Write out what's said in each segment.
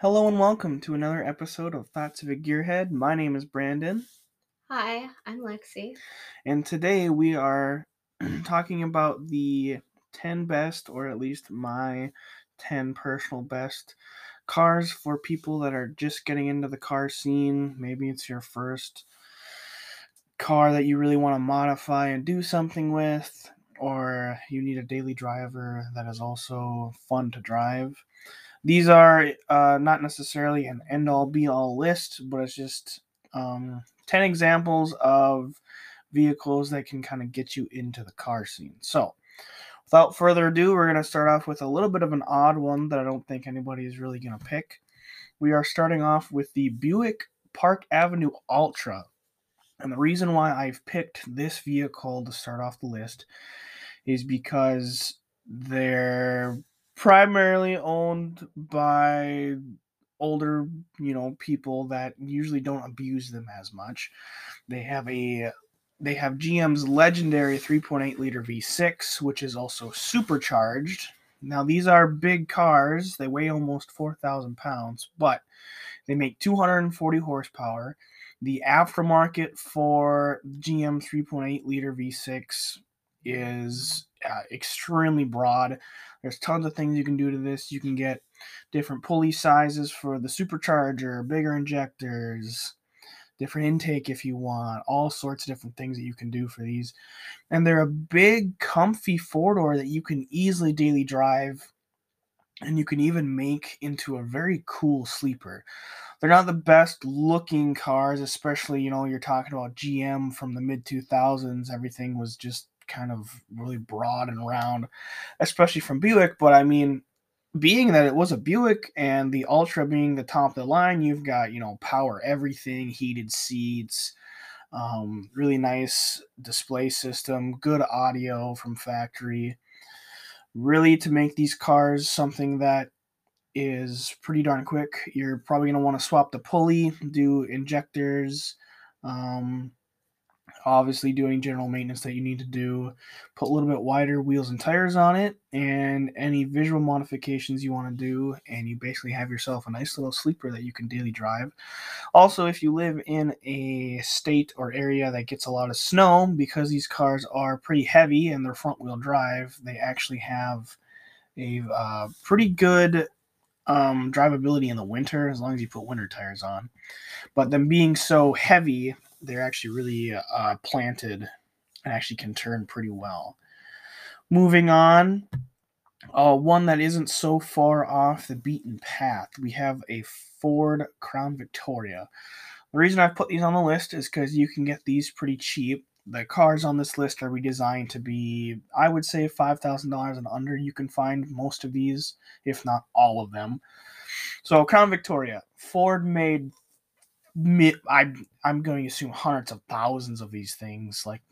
Hello and welcome to another episode of Thoughts of a Gearhead. My name is Brandon, Hi, I'm Lexi. and today we are talking about the 10 best, or at least my 10 personal best cars for people that are just getting into the car scene. Maybe it's your first car that you really want to modify and do something with, or you need a daily driver that is also fun to drive. These are uh, not necessarily an end all be all list, but it's just um, 10 examples of vehicles that can kind of get you into the car scene. So, without further ado, we're going to start off with a little bit of an odd one that I don't think anybody is really going to pick. We are starting off with the Buick Park Avenue Ultra. And the reason why I've picked this vehicle to start off the list is because they're primarily owned by older, you know, people that usually don't abuse them as much. They have a they have GM's legendary 3.8 liter V6, which is also supercharged. Now these are big cars; they weigh almost 4,000 pounds, but they make 240 horsepower. The aftermarket for GM 3.8 liter V6 is uh, extremely broad. There's tons of things you can do to this. You can get different pulley sizes for the supercharger, bigger injectors, different intake if you want, all sorts of different things that you can do for these. And they're a big, comfy four door that you can easily daily drive and you can even make into a very cool sleeper. They're not the best looking cars, especially, you know, you're talking about GM from the mid 2000s. Everything was just kind of really broad and round, especially from Buick. But I mean, being that it was a Buick and the Ultra being the top of the line, you've got, you know, power everything, heated seats, um, really nice display system, good audio from factory. Really, to make these cars something that is pretty darn quick, you're probably going to want to swap the pulley, do injectors, um, obviously doing general maintenance that you need to do, put a little bit wider wheels and tires on it, and any visual modifications you want to do, and you basically have yourself a nice little sleeper that you can daily drive. Also, if you live in a state or area that gets a lot of snow, because these cars are pretty heavy and they're front wheel drive, they actually have a uh, pretty good um, drivability in the winter as long as you put winter tires on. But them being so heavy, they're actually really uh, planted and actually can turn pretty well. Moving on, uh, one that isn't so far off the beaten path, we have a Ford Crown Victoria. The reason I've put these on the list is because you can get these pretty cheap. The cars on this list are redesigned to be, I would say, $5,000 and under. You can find most of these, if not all of them. So, Crown Victoria, Ford made I I'm going to assume hundreds of thousands of these things, like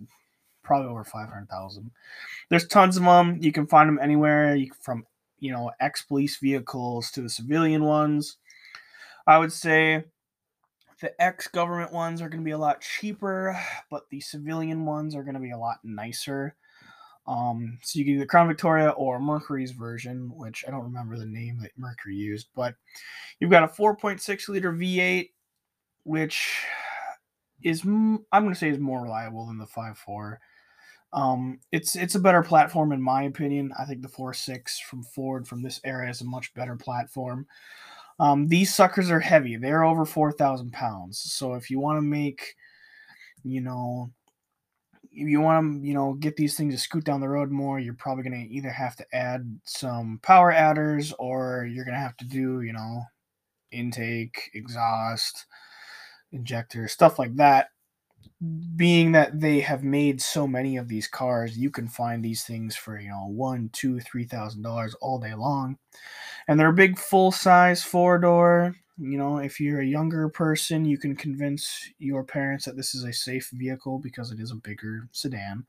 probably over five hundred thousand. There's tons of them. You can find them anywhere. From you know ex police vehicles to the civilian ones. I would say the ex government ones are going to be a lot cheaper, but the civilian ones are going to be a lot nicer. Um, so you can the Crown Victoria or Mercury's version, which I don't remember the name that Mercury used, but you've got a 4.6 liter V8 which is I'm going to say is more reliable than the 5.4. Um, it's it's a better platform in my opinion. I think the 4.6 from Ford from this era is a much better platform. Um, these suckers are heavy. They're over 4,000 pounds. So if you want to make, you know, if you want to, you know, get these things to scoot down the road more, you're probably going to either have to add some power adders or you're going to have to do, you know, intake, exhaust, injector, stuff like that. Being that they have made so many of these cars, you can find these things for you know one, two, three thousand dollars all day long, and they're a big full size four door. You know, if you're a younger person, you can convince your parents that this is a safe vehicle because it is a bigger sedan.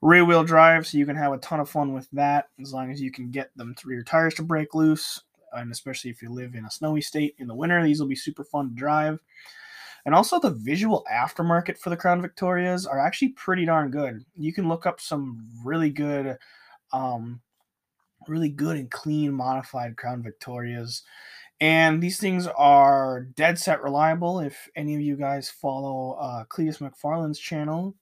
Rear wheel drive, so you can have a ton of fun with that as long as you can get them to your tires to break loose. And especially if you live in a snowy state in the winter, these will be super fun to drive. And also the visual aftermarket for the Crown Victorias are actually pretty darn good. You can look up some really good, um, really good and clean modified Crown Victorias. And these things are dead set reliable. If any of you guys follow uh, Cleetus McFarland's channel,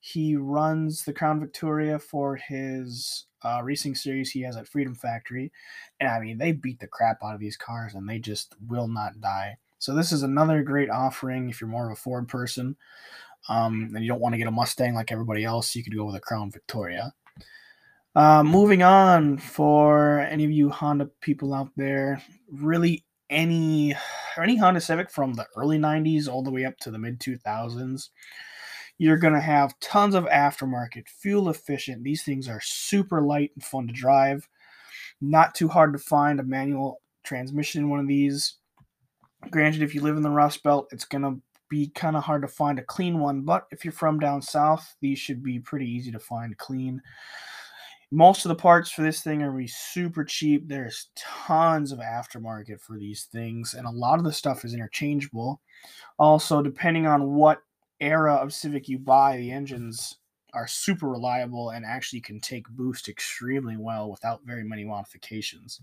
he runs the Crown Victoria for his uh, racing series he has at Freedom Factory. And I mean, they beat the crap out of these cars and they just will not die. So, this is another great offering if you're more of a Ford person um, and you don't want to get a Mustang like everybody else, you could go with a Crown Victoria. Uh, moving on for any of you Honda people out there, really any any Honda Civic from the early 90s all the way up to the mid 2000s, you're to have tons of aftermarket, fuel efficient. These things are super light and fun to drive. Not too hard to find a manual transmission in one of these. Granted, if you live in the Rust Belt, it's going to be kind of hard to find a clean one, but if you're from down south, these should be pretty easy to find clean. Most of the parts for this thing are be super cheap. There's tons of aftermarket for these things, and a lot of the stuff is interchangeable. Also, depending on what era of Civic you buy, the engines are super reliable and actually can take boost extremely well without very many modifications.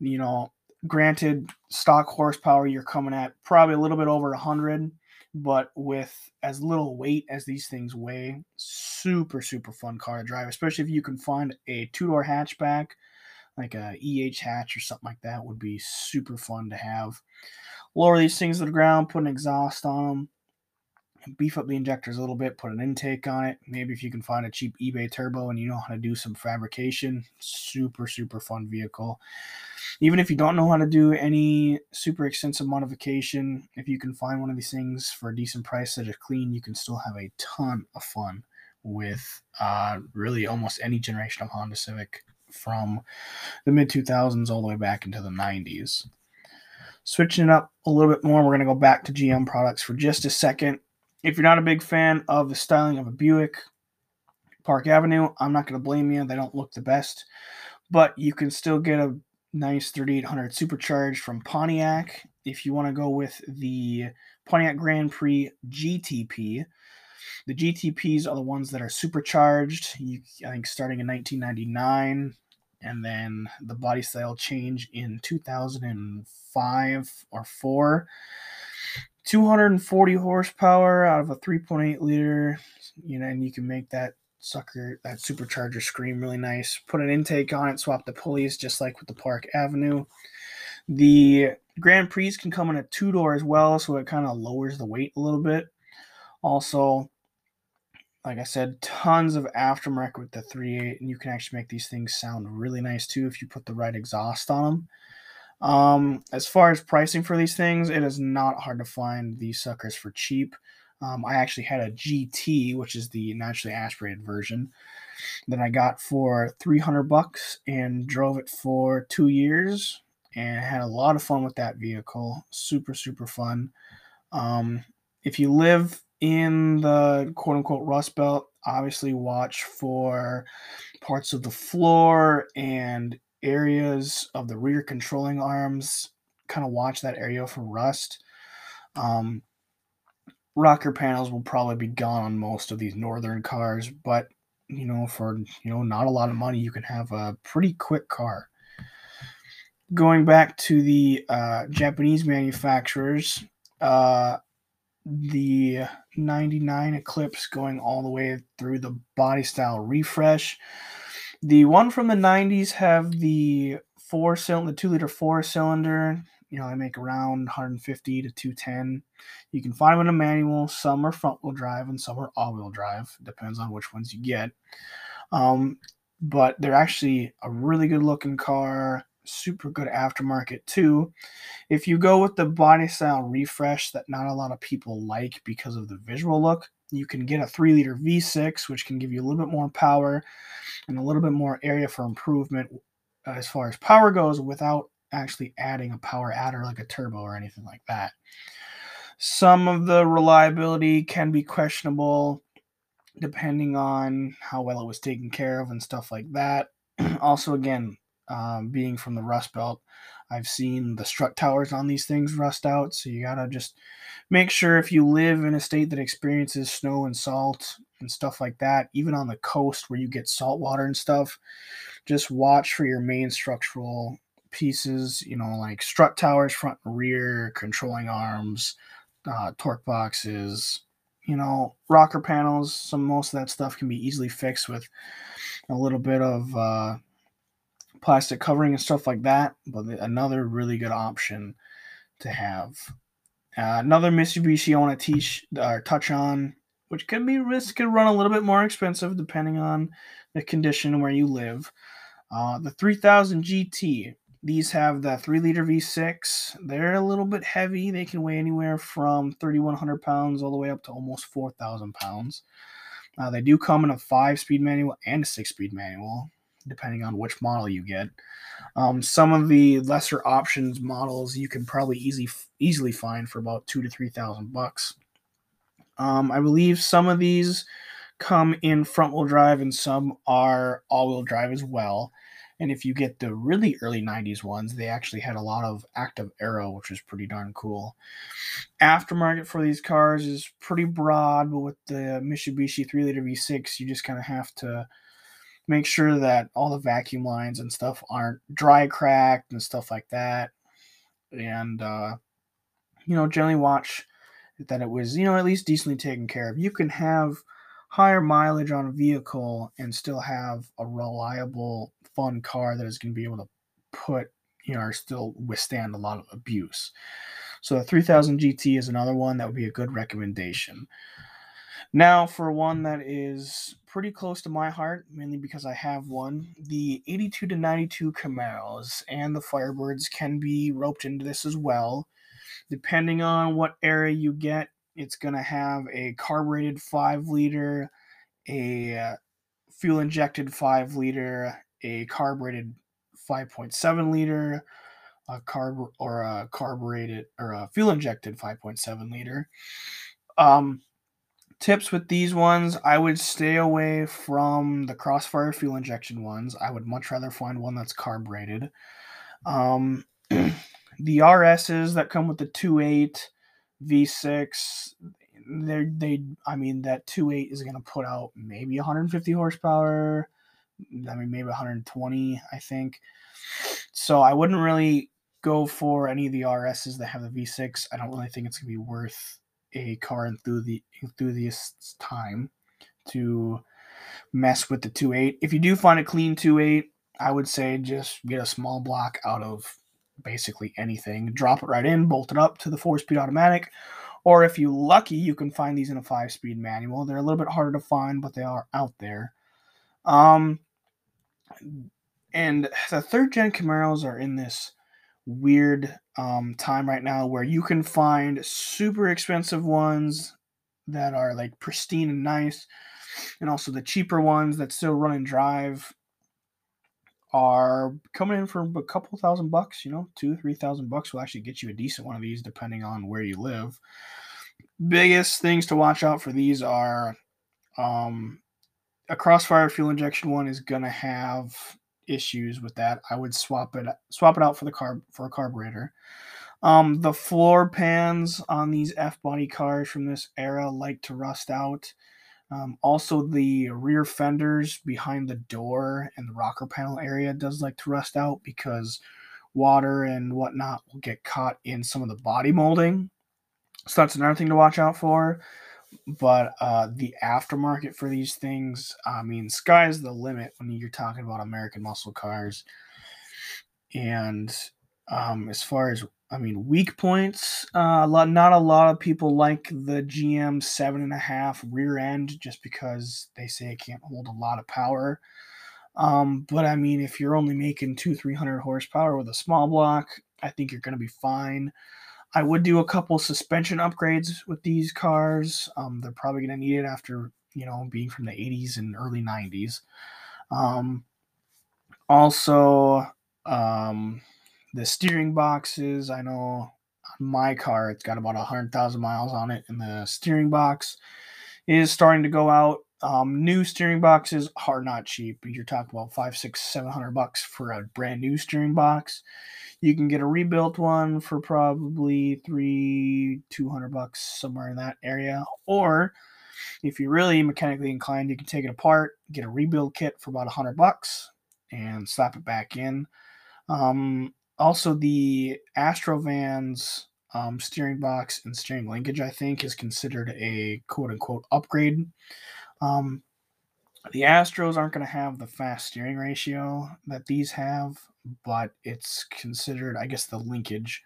You know, Granted, stock horsepower, you're coming at probably a little bit over 100, but with as little weight as these things weigh, super, super fun car to drive, especially if you can find a two door hatchback, like a EH hatch or something like that, would be super fun to have. Lower these things to the ground, put an exhaust on them, beef up the injectors a little bit, put an intake on it. Maybe if you can find a cheap eBay turbo and you know how to do some fabrication, super, super fun vehicle. Even if you don't know how to do any super extensive modification, if you can find one of these things for a decent price that is clean, you can still have a ton of fun with uh, really almost any generation of Honda Civic from the mid 2000s all the way back into the 90s. Switching it up a little bit more, we're going to go back to GM products for just a second if you're not a big fan of the styling of a Buick Park Avenue, I'm not going to blame you. They don't look the best, but you can still get a nice 3800 supercharged from Pontiac. If you want to go with the Pontiac Grand Prix GTP, the GTPs are the ones that are supercharged. You, I think starting in 1999, and then the body style change in 2005 or four. 240 horsepower out of a 3.8 liter, you know, and you can make that sucker, that supercharger scream really nice. Put an intake on it, swap the pulleys just like with the Park Avenue. The Grand Prix can come in a two door as well, so it kind of lowers the weight a little bit. Also, like I said, tons of aftermarket with the 3.8, and you can actually make these things sound really nice too if you put the right exhaust on them. Um, as far as pricing for these things, it is not hard to find these suckers for cheap. Um, I actually had a GT, which is the naturally aspirated version, that I got for 300 bucks and drove it for two years and had a lot of fun with that vehicle. Super, super fun. Um, if you live in the quote unquote Rust Belt, obviously watch for parts of the floor and areas of the rear controlling arms. Kind of watch that area for rust. Um, rocker panels will probably be gone on most of these northern cars, but you know, for you know, not a lot of money, you can have a pretty quick car. Going back to the uh, Japanese manufacturers, uh, the 99 Eclipse going all the way through the body style refresh the one from the 90s have the four cylinder, the two liter four cylinder. You know, they make around 150 to 210. You can find them in a manual. Some are front wheel drive and some are all wheel drive. Depends on which ones you get. Um, but they're actually a really good looking car. Super good aftermarket too. If you go with the body style refresh that not a lot of people like because of the visual look, you can get a 3 liter V6, which can give you a little bit more power and a little bit more area for improvement uh, as far as power goes without actually adding a power adder like a turbo or anything like that. Some of the reliability can be questionable depending on how well it was taken care of and stuff like that. also, again, um, being from the Rust Belt, I've seen the strut towers on these things rust out, so you gotta just make sure if you live in a state that experiences snow and salt and stuff like that, even on the coast where you get salt water and stuff, just watch for your main structural pieces, you know, like strut towers, front and rear, controlling arms, uh, torque boxes, you know, rocker panels. Some most of that stuff can be easily fixed with a little bit of uh, plastic covering and stuff like that. But another really good option to have. Uh, another Mitsubishi I want to teach or touch on, which could be risk could run a little bit more expensive depending on the condition where you live. Uh, the 3000 GT. These have the 3 liter V6. They're a little bit heavy. They can weigh anywhere from 3,100 pounds all the way up to almost 4,000 pounds. Uh, they do come in a 5 speed manual and a 6 speed manual, depending on which model you get. Um, some of the lesser options models you can probably easy, easily find for about two to 3,000 bucks. Um, I believe some of these come in front wheel drive and some are all wheel drive as well. And if you get the really early 90s ones, they actually had a lot of active aero, which was pretty darn cool. Aftermarket for these cars is pretty broad, but with the Mitsubishi 3 liter V6, you just kind of have to make sure that all the vacuum lines and stuff aren't dry cracked and stuff like that. And, uh, you know, generally watch that it was, you know, at least decently taken care of. You can have higher mileage on a vehicle and still have a reliable, fun car that is going to be able to put, you know, or still withstand a lot of abuse. So the 3000 GT is another one that would be a good recommendation. Now, for one that is pretty close to my heart, mainly because I have one, the 82 to 92 Camaros and the Firebirds can be roped into this as well. Depending on what area you get, it's going to have a carbureted 5 liter, a uh, fuel injected 5 liter, a carbureted 5.7 liter, a carb or a carbureted or a fuel injected 5.7 liter. Um, tips with these ones, I would stay away from the Crossfire fuel injection ones. I would much rather find one that's carbureted. Um, the RSs that come with the 2.8 V6, they they I mean that 2.8 is going to put out maybe 150 horsepower. I mean maybe 120, I think. So I wouldn't really go for any of the RSs that have the V6. I don't really think it's going to be worth a car enthusiast's time to mess with the 2.8. If you do find a clean 2.8, I would say just get a small block out of basically anything. Drop it right in, bolt it up to the four speed automatic. Or if you're lucky, you can find these in a five speed manual. They're a little bit harder to find, but they are out there. Um, and the third gen Camaros are in this weird um, time right now where you can find super expensive ones that are like pristine and nice, and also the cheaper ones that still run and drive are coming in for a couple thousand bucks, you know, two, three thousand bucks will actually get you a decent one of these depending on where you live. Biggest things to watch out for these are um, a crossfire fuel injection one is gonna have issues with that. I would swap it swap it out for the carb for a carburetor. Um, the floor pans on these F body cars from this era like to rust out. Um, also, the rear fenders behind the door and the rocker panel area does like to rust out because water and whatnot will get caught in some of the body molding. So that's another thing to watch out for. But uh, the aftermarket for these things, I mean, sky's the limit when you're talking about American muscle cars. And um, as far as I mean, weak points. Uh, a lot, not a lot of people like the GM seven and a half rear end just because they say it can't hold a lot of power. Um, but I mean, if you're only making two, three hundred horsepower with a small block, I think you're going to be fine. I would do a couple suspension upgrades with these cars. Um, they're probably going to need it after you know being from the 80s and early 90s. Um, also, um, the steering boxes, I know on my car, it's got about 100,000 miles on it, and the steering box is starting to go out. Um, new steering boxes are not cheap. You're talking about five, six, seven hundred bucks for a brand new steering box. You can get a rebuilt one for probably three, two hundred bucks somewhere in that area. Or if you're really mechanically inclined, you can take it apart, get a rebuild kit for about a hundred bucks, and slap it back in. Um, also the Astrovans um, steering box and steering linkage, I think, is considered a quote unquote upgrade. Um, the Astros aren't going to have the fast steering ratio that these have, but it's considered, I guess, the linkage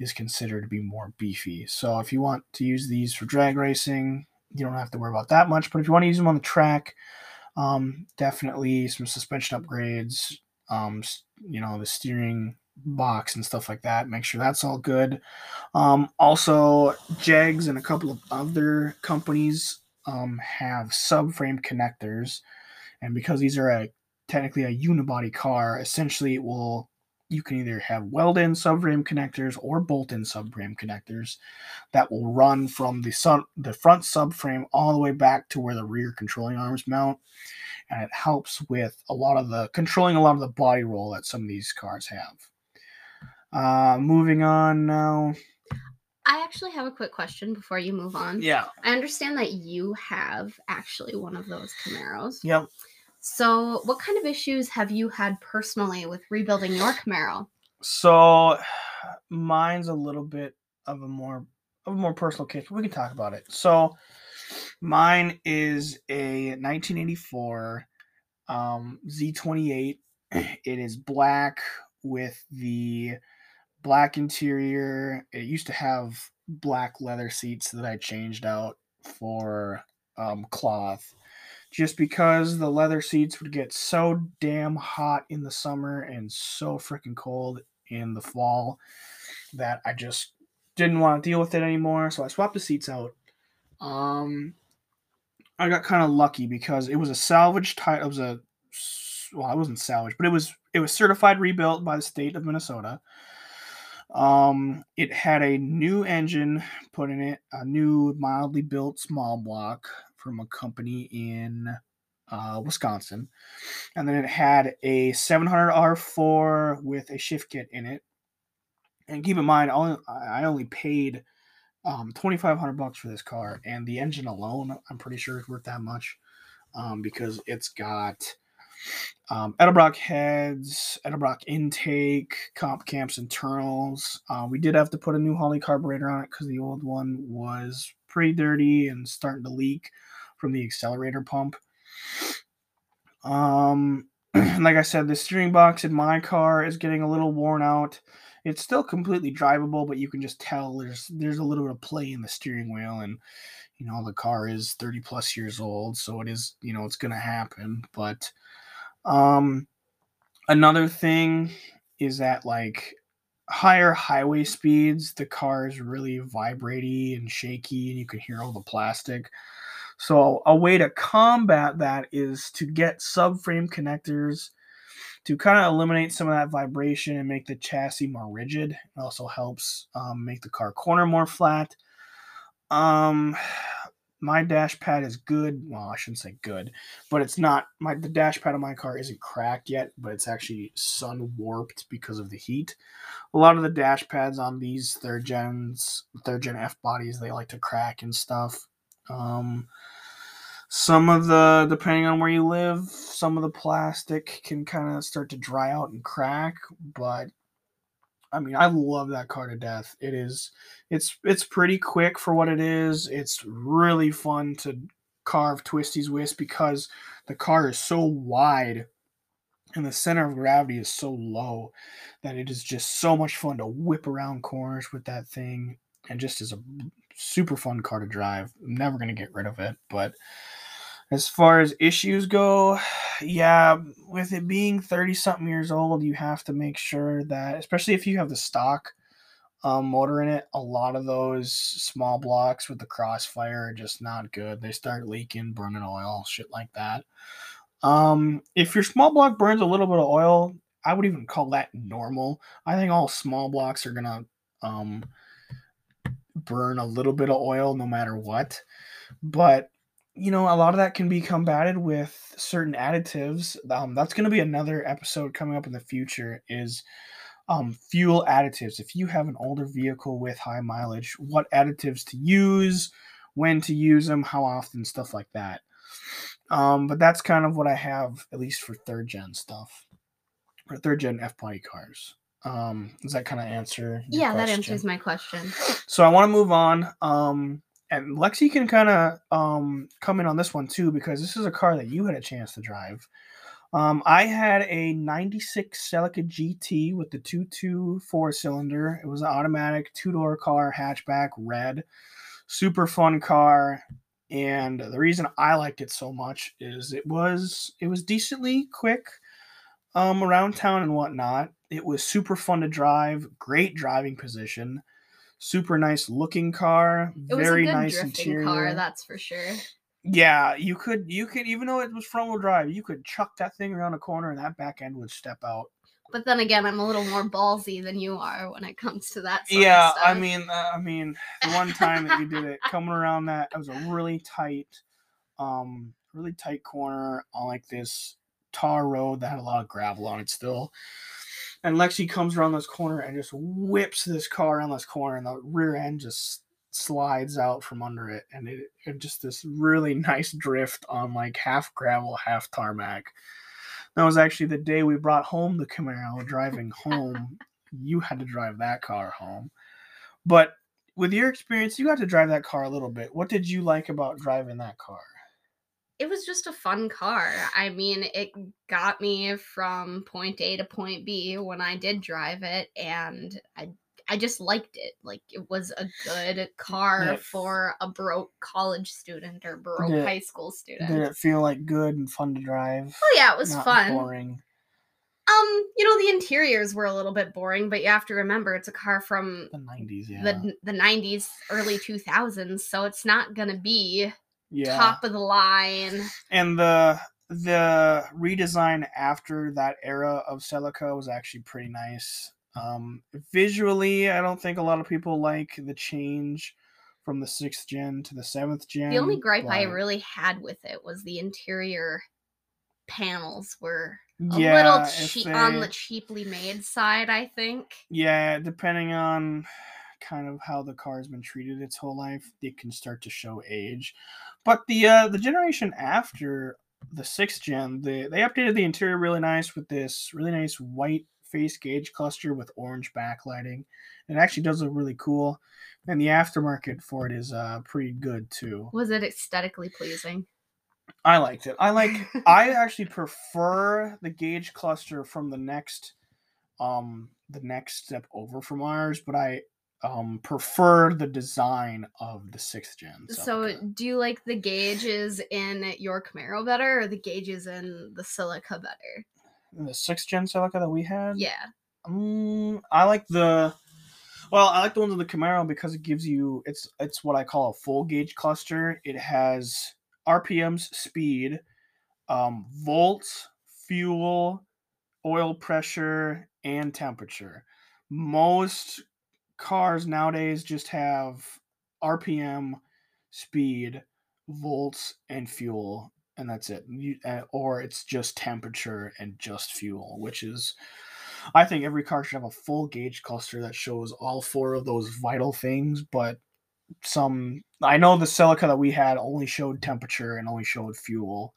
is considered to be more beefy. So if you want to use these for drag racing, you don't have to worry about that much. But if you want to use them on the track, um, definitely some suspension upgrades, um, you know, the steering box and stuff like that. Make sure that's all good. Um, also, Jegs and a couple of other companies um, have subframe connectors, and because these are a technically a unibody car, essentially it will you can either have weld-in subframe connectors or bolt-in subframe connectors that will run from the sun the front subframe all the way back to where the rear controlling arms mount. And it helps with a lot of the controlling a lot of the body roll that some of these cars have. Uh, moving on now. I actually have a quick question before you move on. Yeah. I understand that you have actually one of those Camaros. Yep. So, what kind of issues have you had personally with rebuilding your Camaro? So, mine's a little bit of a more of a more personal case, but we can talk about it. So, mine is a 1984 um, Z28. It is black with the black interior. It used to have black leather seats that I changed out for um, cloth just because the leather seats would get so damn hot in the summer and so freaking cold in the fall that I just didn't want to deal with it anymore. So I swapped the seats out. Um, I got kind of lucky because it was a salvage type. It was a well, I wasn't salvage, but it was it was certified rebuilt by the state of Minnesota. Um, it had a new engine put in it, a new mildly built small block from a company in uh, Wisconsin, and then it had a 700 R4 with a shift kit in it. And keep in mind, I only, paid um, 2,500 bucks for this car, and the engine alone, I'm pretty sure is worth that much um, because it's got um, Edelbrock heads, Edelbrock intake, Comp Cams internals. Uh, we did have to put a new Holley carburetor on it because the old one was pretty dirty and starting to leak from the accelerator pump. Um, like I said, the steering box in my car is getting a little worn out. It's still completely drivable, but you can just tell there's there's a little bit of play in the steering wheel, and you know the car is 30 plus years old, so it is you know it's gonna happen. But um, another thing is that like higher highway speeds, the car is really vibraty and shaky, and you can hear all the plastic. So a way to combat that is to get subframe connectors to kind of eliminate some of that vibration and make the chassis more rigid. It also helps um, make the car corner more flat. Um, my dash pad is good. Well, I shouldn't say good, but it's not my the dash pad of my car isn't cracked yet, but it's actually sun warped because of the heat. A lot of the dash pads on these third gens, third gen F bodies, they like to crack and stuff. Um, some of the depending on where you live, some of the plastic can kind of start to dry out and crack, but I mean, I love that car to death. It is it's it's pretty quick for what it is. It's really fun to carve twisties with because the car is so wide and the center of gravity is so low that it is just so much fun to whip around corners with that thing and just is a super fun car to drive. I'm never going to get rid of it, but as far as issues go, yeah, with it being 30 something years old, you have to make sure that, especially if you have the stock um, motor in it, a lot of those small blocks with the crossfire are just not good. They start leaking, burning oil, shit like that. Um, if your small block burns a little bit of oil, I would even call that normal. I think all small blocks are gonna um, burn a little bit of oil no matter what. But you know, a lot of that can be combated with certain additives. Um, that's going to be another episode coming up in the future. Is um, fuel additives. If you have an older vehicle with high mileage, what additives to use, when to use them, how often, stuff like that. Um, but that's kind of what I have, at least for third gen stuff, or third gen F body cars. Um, does that kind of answer? Yeah, that answers my question. So I want to move on. Um, and Lexi can kind of um come in on this one too because this is a car that you had a chance to drive. Um, I had a '96 Celica GT with the 224 cylinder. It was an automatic two door car, hatchback, red, super fun car. And the reason I liked it so much is it was it was decently quick um, around town and whatnot. It was super fun to drive, great driving position, super nice looking car, It was very a good nice drifting interior. car, that's for sure. yeah, you could you could even though it was front wheel drive, you could chuck that thing around a corner and that back end would step out. But then again, I'm a little more ballsy than you are when it comes to that. Yeah, I mean, uh, I mean, the one time that you did it, coming around that, it was a really tight, um, really tight corner on like this tar road that had a lot of gravel on it still. And Lexi comes around this corner and just whips this car around this corner, and the rear end just slides out from under it, and it, it just this really nice drift on like half gravel, half tarmac. That was actually the day we brought home the Camaro. Driving home, you had to drive that car home. But with your experience, you got to drive that car a little bit. What did you like about driving that car? It was just a fun car. I mean, it got me from point A to point B when I did drive it, and I I just liked it. Like it was a good car Yeah. for a broke college student or broke Did- high school student. Did it feel like good and fun to drive? oh yeah, it was Not fun. Boring. Um, you know, the interiors were a little bit boring, but you have to remember it's a car from The nineties, yeah. the the 90s, early 2000s, so it's not going to be yeah. top of the line. And the the redesign after that era of Celica was actually pretty nice. Um, visually, I don't think a lot of people like the change from the sixth gen to the seventh gen. The only gripe I really had with it was the interior panels were a yeah, little cheap on the cheaply made side, I think. Yeah, depending on kind of how the car's been treated its whole life, it can start to show age. But the uh, the generation after the sixth gen, they they updated the interior really nice with this really nice white face gauge cluster with orange backlighting. It actually does look really cool, and the aftermarket for it is uh, pretty good too. Was it aesthetically pleasing? I liked it. I like. I actually prefer the gauge cluster from the next, um, the next step over from ours, but I um prefer the design of the sixth gen. So, Celica. do you like the gauges in your Camaro better or the gauges in the Celica better? the sixth gen Celica that we had. Yeah. Um, I like the. Well, I like the ones in the Camaro because it gives you it's it's what I call a full gauge cluster. It has RPMs, speed, um, volts, fuel, oil pressure, and temperature. Most cars nowadays just have RPM, speed, volts, and fuel, and that's it. Uh, or it's just temperature and just fuel, which is, I think every car should have a full gauge cluster that shows all four of those vital things. But some, I know the Celica that we had only showed temperature and only showed fuel,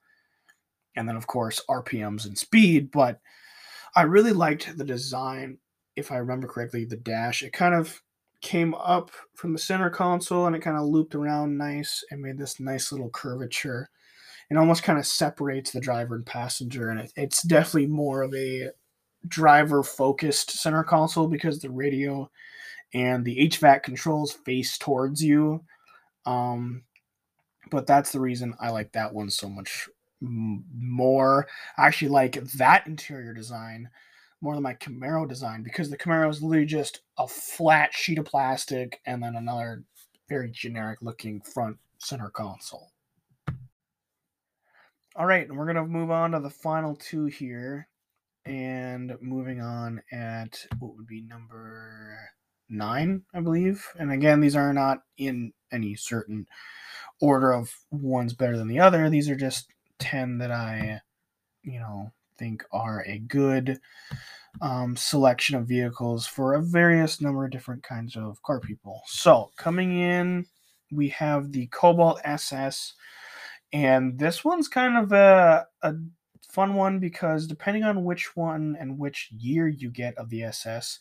and then of course RPMs and speed. But I really liked the design. If I remember correctly, the dash it kind of came up from the center console and it kind of looped around nice and made this nice little curvature. It almost kind of separates the driver and passenger, and it, it's definitely more of a driver focused center console because the radio and the HVAC controls face towards you. Um, but that's the reason I like that one so much more. I actually like that interior design more than my Camaro design because the Camaro is literally just a flat sheet of plastic and then another very generic looking front center console. All right, and we're gonna move on to the final two here, and moving on at what would be number nine, I believe. And again, these are not in any certain order of one's better than the other. These are just ten that I, you know, think are a good um, selection of vehicles for a various number of different kinds of car people. So coming in, we have the Cobalt SS, and this one's kind of a, a fun one because depending on which one and which year you get of the SS,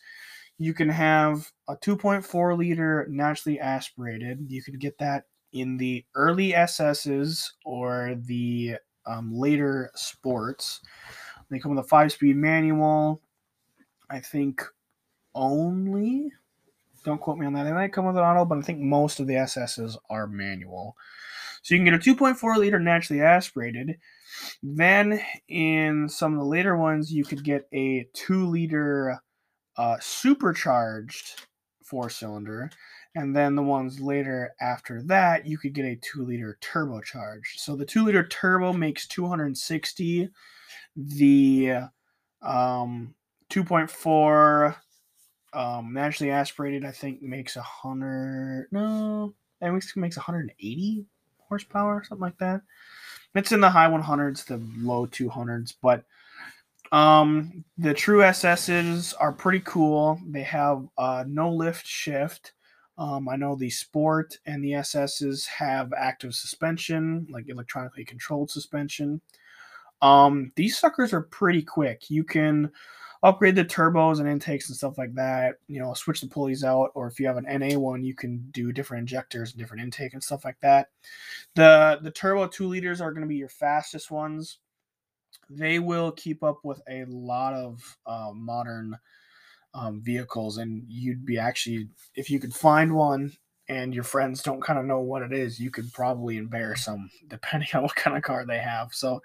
you can have a 2.4 liter naturally aspirated. You can get that in the early SSs or the um, later sports. They come with a five speed manual. I think only. Don't quote me on that. They might come with an auto, but I think most of the SSs are manual. So you can get a 2.4 liter naturally aspirated. Then in some of the later ones, you could get a 2 liter uh, supercharged four cylinder. And then the ones later after that, you could get a 2 liter turbocharged. So the 2 liter turbo makes 260. The um, 2.4 um, naturally aspirated, I think, makes a hundred. No, it makes makes 180 horsepower, or something like that. It's in the high 100s, the low 200s, but um, the true SSs are pretty cool. They have uh, no lift shift. Um, I know the Sport and the SSs have active suspension, like electronically controlled suspension. Um, these suckers are pretty quick. You can upgrade the turbos and intakes and stuff like that. You know, switch the pulleys out, or if you have an NA one, you can do different injectors and different intake and stuff like that. The the turbo two liters are going to be your fastest ones. They will keep up with a lot of uh, modern um, vehicles, and you'd be actually if you could find one and your friends don't kind of know what it is, you could probably embarrass them depending on what kind of car they have. So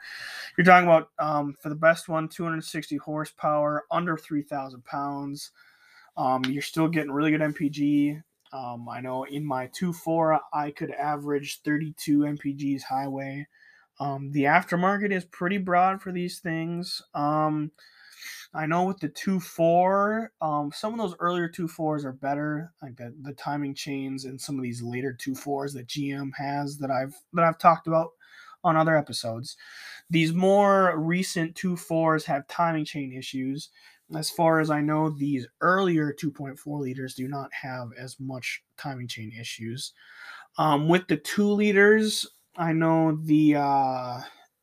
you're talking about um, for the best one, 260 horsepower, under 3,000 pounds. Um, you're still getting really good MPG. Um, I know in my 2.4, I could average 32 MPGs highway. Um, the aftermarket is pretty broad for these things. I know with the two four, um, some of those earlier two fours are better, like the, the timing chains and some of these later two fours that GM has that I've that I've talked about on other episodes. These more recent two fours have timing chain issues. As far as I know, these earlier 2.4 liters do not have as much timing chain issues. Um, with the two liters, I know the uh,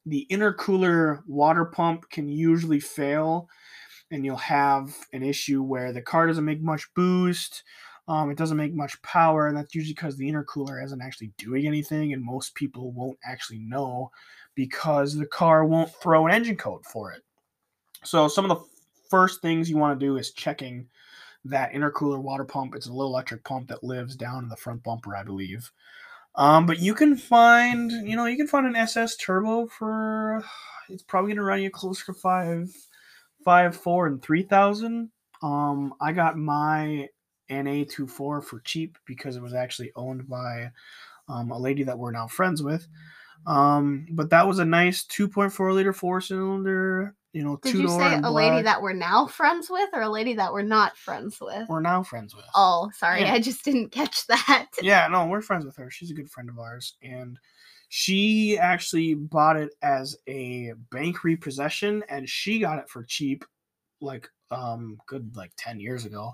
the intercooler water pump can usually fail and you'll have an issue where the car doesn't make much boost. Um, it doesn't make much power, and that's usually because the intercooler isn't actually doing anything, and most people won't actually know because the car won't throw an engine code for it. So some of the first things you want to do is checking that intercooler water pump. It's a little electric pump that lives down in the front bumper, I believe. Um, but you can find, you know, you can find an SS turbo for it's probably gonna run you closer to five five four and three thousand. Um, I got my NA24 for cheap because it was actually owned by um, a lady that we're now friends with. Um, but that was a nice 2.4 liter four cylinder. You know, did you say a black. lady that we're now friends with, or a lady that we're not friends with? We're now friends with. Oh, sorry, yeah. I just didn't catch that. yeah, no, we're friends with her. She's a good friend of ours, and she actually bought it as a bank repossession and she got it for cheap like um good like 10 years ago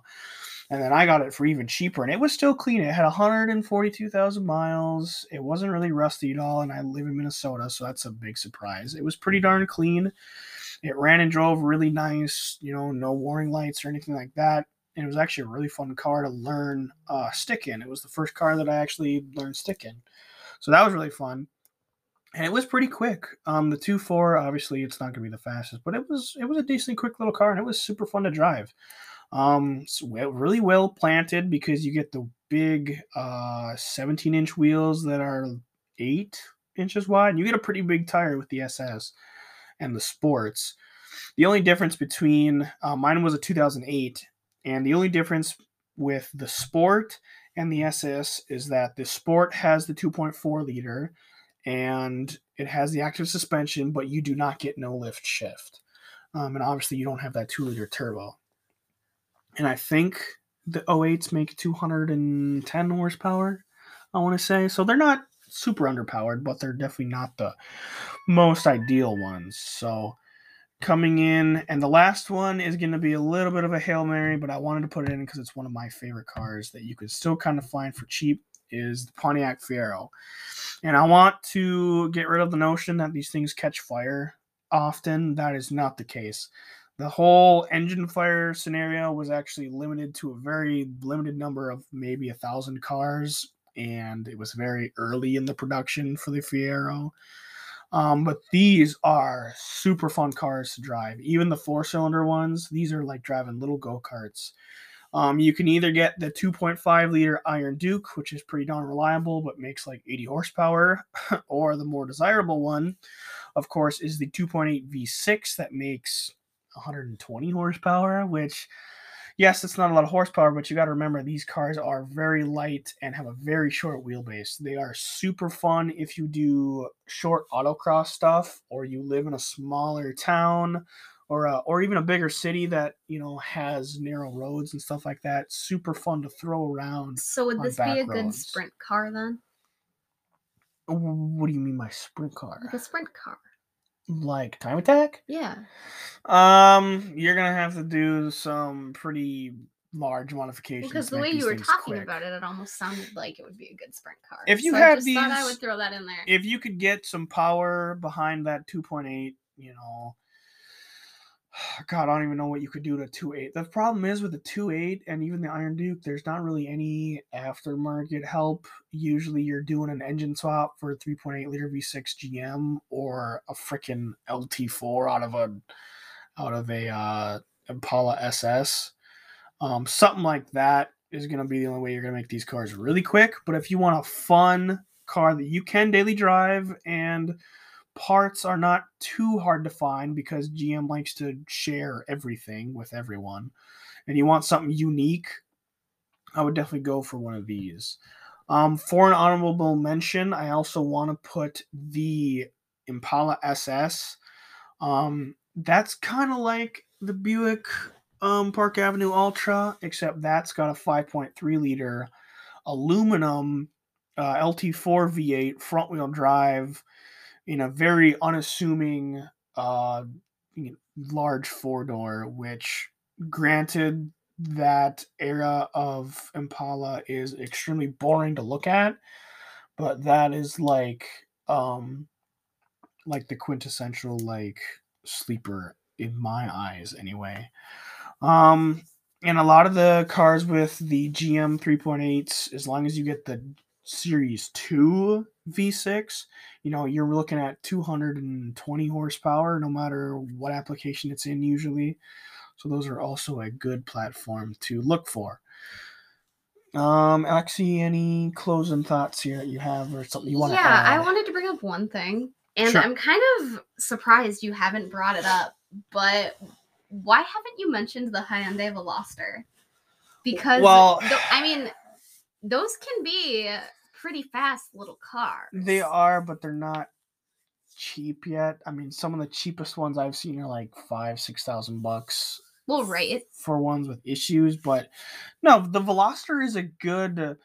and then i got it for even cheaper and it was still clean it had 142000 miles it wasn't really rusty at all and i live in minnesota so that's a big surprise it was pretty darn clean it ran and drove really nice you know no warning lights or anything like that and it was actually a really fun car to learn uh, stick in it was the first car that i actually learned stick in so that was really fun. And it was pretty quick. Um, the two four, obviously, it's not going to be the fastest, but it was it was a decently quick little car, and it was super fun to drive. Um, so really well planted because you get the big uh 17 inch wheels that are eight inches wide. And you get a pretty big tire with the SS and the sports. The only difference between uh, mine was a 2008, and the only difference with the sport and the SS is that the Sport has the 2.4 liter and it has the active suspension, but you do not get no lift shift. Um, and obviously, you don't have that 2 liter turbo. And I think the 08s make 210 horsepower, I want to say. So they're not super underpowered, but they're definitely not the most ideal ones. So coming in. And the last one is going to be a little bit of a Hail Mary, but I wanted to put it in because it's one of my favorite cars that you could still kind of find for cheap is the Pontiac Fiero. And I want to get rid of the notion that these things catch fire. often. That is not the case. The whole engine fire scenario was actually limited to a very limited number of maybe a thousand cars, and it was very early in the production for the Fiero. Um, but these are super fun cars to drive. Even the four cylinder ones, these are like driving little go karts. Um, you can either get the 2.5 liter Iron Duke, which is pretty darn reliable but makes like 80 horsepower, or the more desirable one, of course, is the 2.8 V6 that makes 120 horsepower, which yes, it's not a lot of horsepower, but you got to remember these cars are very light and have a very short wheelbase. They are super fun if you do short autocross stuff or you live in a smaller town or a, or even a bigger city that you know has narrow roads and stuff like that. Super fun to throw around. So would this be a good sprint car then? What do you mean by sprint car? Like a sprint car. Like time attack? Yeah. Um, you're gonna have to do some pretty large modifications. Because the way you were talking quick. about it, it almost sounded like it would be a good sprint car. If you so I thought I these- would throw that in there. if you could get some power behind that 2.8, you know, God, I don't even know what you could do to 2.8. The problem is with the 2.8 and even the Iron Duke, there's not really any aftermarket help. Usually you're doing an engine swap for a 3.8 liter V6 GM or a freaking LT4 out of a out of a uh, Impala SS. Um, something like that is going to be the only way you're going to make these cars really quick. But if you want a fun car that you can daily drive and parts are not too hard to find because GM likes to share everything with everyone, and you want something unique, I would definitely go for one of these. Um, for an honorable mention, I also want to put the Impala SS. Um, that's kind of like the Buick um, Park Avenue Ultra, except that's got a 5.3 liter aluminum uh, LT4 V8 front wheel drive in a very unassuming uh, you know, large four door, which granted that era of Impala is extremely boring to look at, but that is like um like the quintessential like sleeper in my eyes anyway. Um and a lot of the cars with the GM 3.8s, as long as you get the Series 2 V6, you know, you're looking at 220 horsepower no matter what application it's in usually. So those are also a good platform to look for. Um, Alexi, any closing thoughts here that you have or something you want to yeah? I wanted to bring up one thing, and Sure. I'm kind of surprised you haven't brought it up. But why haven't you mentioned the Hyundai Veloster? Because Well- tho- I mean, those can be pretty fast little cars. They are, but they're not cheap yet. I mean, some of the cheapest ones I've seen are like five, six thousand bucks Well, right. for ones with issues. But no, the Veloster is a good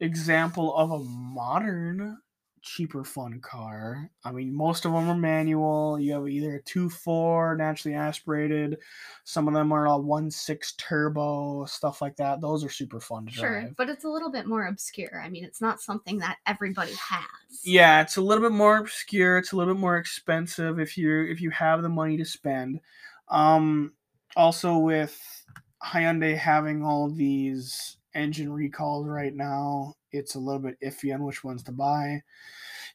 example of a modern, cheaper, fun car. I mean, most of them are manual. You have either a two four naturally aspirated. Some of them are a one six turbo, stuff like that. Those are super fun to Sure, drive. Sure, but it's a little bit more obscure. I mean, it's not something that everybody has. Yeah, it's a little bit more obscure. It's a little bit more expensive if you if you have the money to spend. Um, also with Hyundai having all these engine recalls right now, it's a little bit iffy on which ones to buy.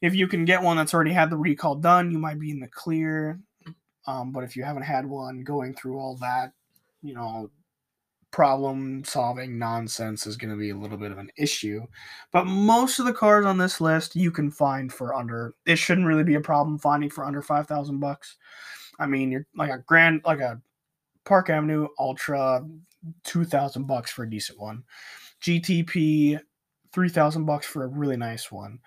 If you can get one that's already had the recall done, you might be in the clear. Um, but if you haven't had one going through all that, you know, problem solving nonsense is going to be a little bit of an issue. But most of the cars on this list you can find for under. It shouldn't really be a problem finding for under five thousand bucks. I mean, you're like a grand, like a Park Avenue Ultra, two thousand bucks for a decent one. GTP, three thousand bucks for a really nice one.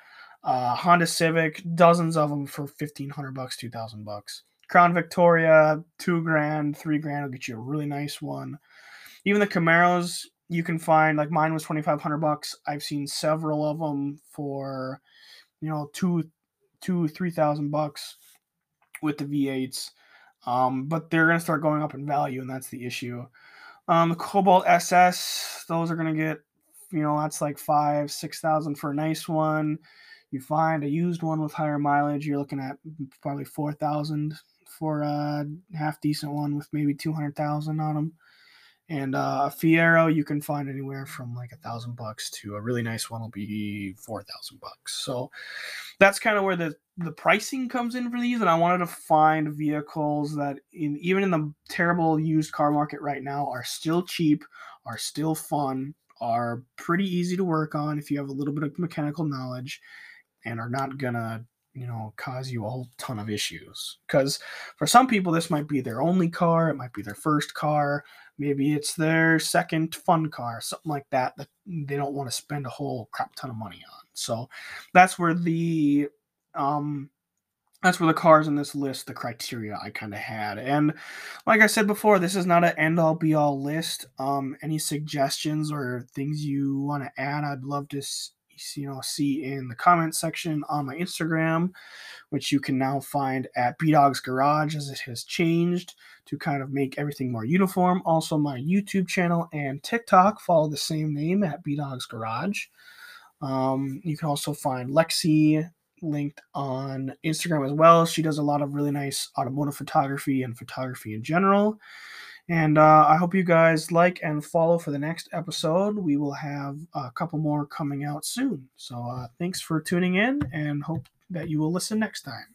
Uh, Honda Civic, dozens of them for fifteen hundred bucks, two thousand bucks. Crown Victoria, two grand, three grand will get you a really nice one. Even the Camaros, you can find like mine was 2500 bucks i've seen several of them for you know two two three thousand bucks with the v8s um, but they're going to start going up in value and that's the issue um, the cobalt ss those are going to get you know that's like five six thousand for a nice one you find a used one with higher mileage you're looking at probably 4000 for a half decent one with maybe 200,000 on them. And uh, a Fiero you can find anywhere from like a thousand bucks to a really nice one will be four thousand bucks. So that's kind of where the the pricing comes in for these. And I wanted to find vehicles that in even in the terrible used car market right now are still cheap, are still fun, are pretty easy to work on if you have a little bit of mechanical knowledge, and are not gonna you know cause you a whole ton of issues. Because for some people this might be their only car it might be their first car maybe it's their second fun car something like that that they don't want to spend a whole crap ton of money on. So that's where the um that's where the cars in this list the criteria i kind of had. And like i said before this is not an end all be all list. Um any suggestions or things you want to add i'd love to you know see in the comment section on my Instagram, which you can now find at B Dog's Garage as it has changed to kind of make everything more uniform. Also, my YouTube channel and TikTok follow the same name at B Dog's Garage. Um, you can also find Lexi linked on Instagram as well. She does a lot of really nice automotive photography and photography in general. And uh, I hope you guys like and follow for the next episode. We will have a couple more coming out soon. So uh, thanks for tuning in and hope that you will listen next time.